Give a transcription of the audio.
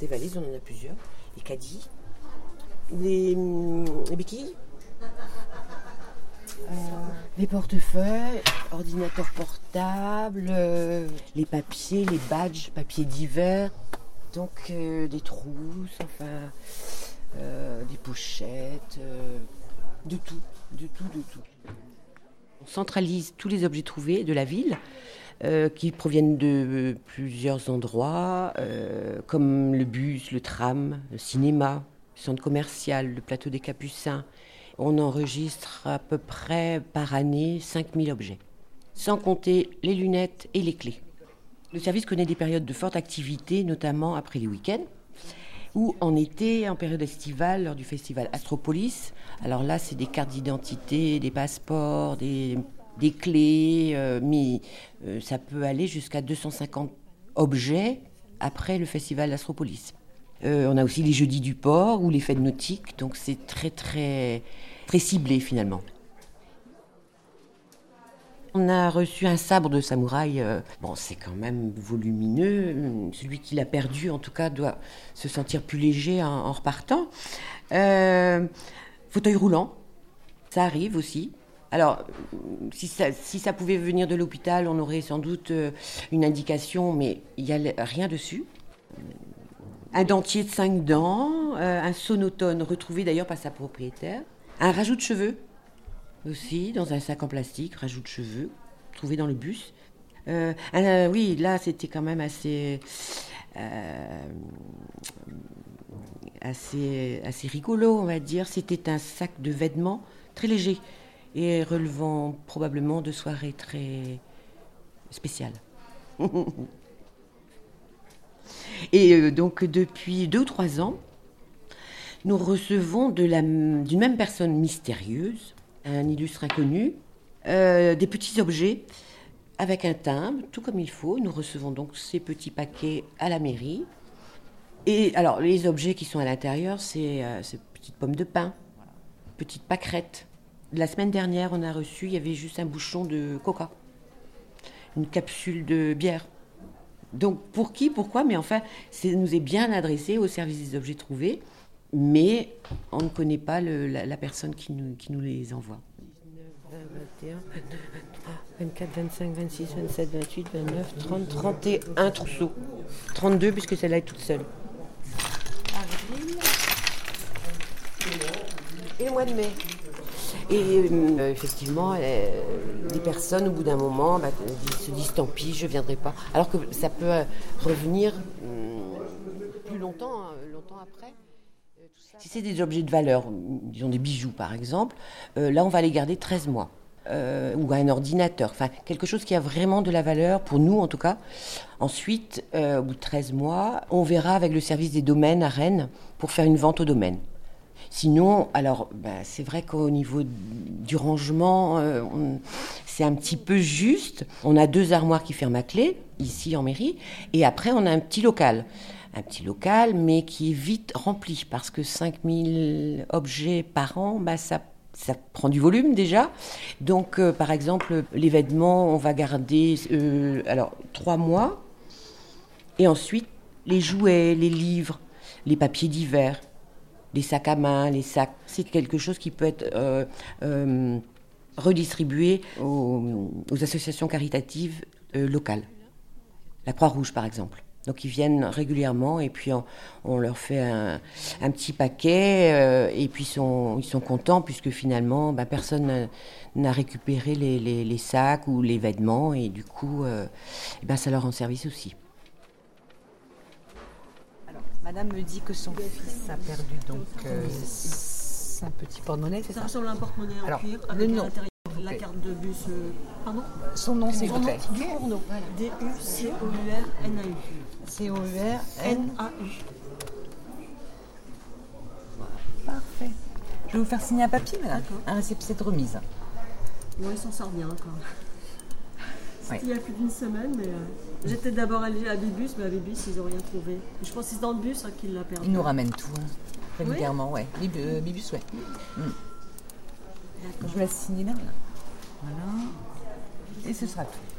Des valises, on en a plusieurs. Les caddies. Les, les béquilles. Euh, les portefeuilles, ordinateurs portables, euh, les papiers, les badges, papiers divers, donc euh, des trousses, enfin des pochettes, de tout, de tout, de tout. On centralise tous les objets trouvés de la ville. Qui proviennent de plusieurs endroits, comme le bus, le tram, le cinéma, le centre commercial, le plateau des Capucins, on enregistre à peu près par année 5000 objets, sans compter les lunettes et les clés. Le service connaît des périodes de forte activité, notamment après les week-ends, ou en été, en période estivale, lors du festival Astropolis. Alors là, c'est des cartes d'identité, des passeports, des, clés, euh, mais euh, ça peut aller jusqu'à 250 objets après le festival Astropolis. Euh, on a aussi les jeudis du port ou les fêtes nautiques, donc c'est très très très ciblé finalement. On a reçu un sabre de samouraï. Euh, bon, c'est quand même volumineux. Celui qui l'a perdu, en tout cas, doit se sentir plus léger en, repartant. Euh, fauteuil roulant, ça arrive aussi. Alors, si ça, pouvait venir de l'hôpital, on aurait sans doute une indication, mais il n'y a rien dessus un dentier de cinq dents, euh, un sonotone retrouvé d'ailleurs par sa propriétaire, un rajout de cheveux aussi dans un sac en plastique, rajout de cheveux trouvé dans le bus. Euh, euh, oui, là c'était quand même assez, assez, assez rigolo, on va dire. C'était un sac de vêtements très léger et relevant probablement de soirées très spéciales. Et euh, donc depuis deux ou trois ans, nous recevons d'une même personne mystérieuse, un illustre inconnu, euh, des petits objets avec un timbre, tout comme il faut. Nous recevons donc ces petits paquets à la mairie. Et alors, les objets qui sont à l'intérieur, c'est euh, ces petites pommes de pain, petites pâquerettes. La semaine dernière, on a reçu, il y avait juste un bouchon de coca, une capsule de bière. Donc pour qui, pourquoi Mais enfin, ça nous est bien adressé au service des objets trouvés, mais on ne connaît pas la, personne qui nous, qui nous les envoie. 19, 21, 23, 24, 25, 26, 27, 28, 29, 30, 31 trousseaux. 32 puisque celle-là est toute seule. Avril. Et le mois de mai. Et euh, effectivement, euh, des personnes, au bout d'un moment, bah, se disent tant pis, je ne viendrai pas. Alors que ça peut euh, revenir plus longtemps, hein, longtemps après. Si c'est des objets de valeur, disons des bijoux par exemple, là on va les garder 13 mois. ou un ordinateur, enfin quelque chose qui a vraiment de la valeur, pour nous en tout cas. Ensuite, au bout de 13 mois, on verra avec le service des domaines à Rennes pour faire une vente au domaine. Sinon, alors, bah, c'est vrai qu'au niveau du rangement, euh, c'est un petit peu juste. On a deux armoires qui ferment à clé, ici en mairie, et après, on a un petit local. Un petit local, mais qui est vite rempli, parce que 5000 objets par an, bah, ça ça prend du volume déjà. Donc, euh, par exemple, les vêtements, on va garder euh, alors trois mois. Et ensuite, les jouets, les livres, les papiers divers, les sacs à main, les sacs. C'est quelque chose qui peut être euh, euh, redistribué aux, associations caritatives euh, locales. La Croix-Rouge, par exemple. Donc ils viennent régulièrement et puis on, leur fait un, petit paquet et puis ils sont, ils sont contents puisque finalement ben, personne n'a récupéré les, sacs ou les vêtements et du coup ben, ça leur rend service aussi. Madame me dit que son fils a perdu donc euh, un petit porte-monnaie, c'est ça Ça? ressemble à un porte-monnaie en cuir avec le nom. la carte de bus. Euh, pardon? Son nom, c'est quoi D-U-C-O-U-R-N-A-U. C-O-U-R-N-A-U. Parfait. Je vais vous faire signer un papier, madame. Un récépissé de remise. Oui, il s'en sort bien encore. C'était il y a plus d'une semaine, mais euh, j'étais d'abord allée à Bibus, mais à Bibus, ils n'ont rien trouvé. Je pense que c'est dans le bus hein, qu'il l'a perdu. Ils nous ramènent tout, hein. régulièrement, oui. ouais. Euh, Bibus, ouais. Mm. Je vous laisse signer là. Voilà. Et ce sera tout.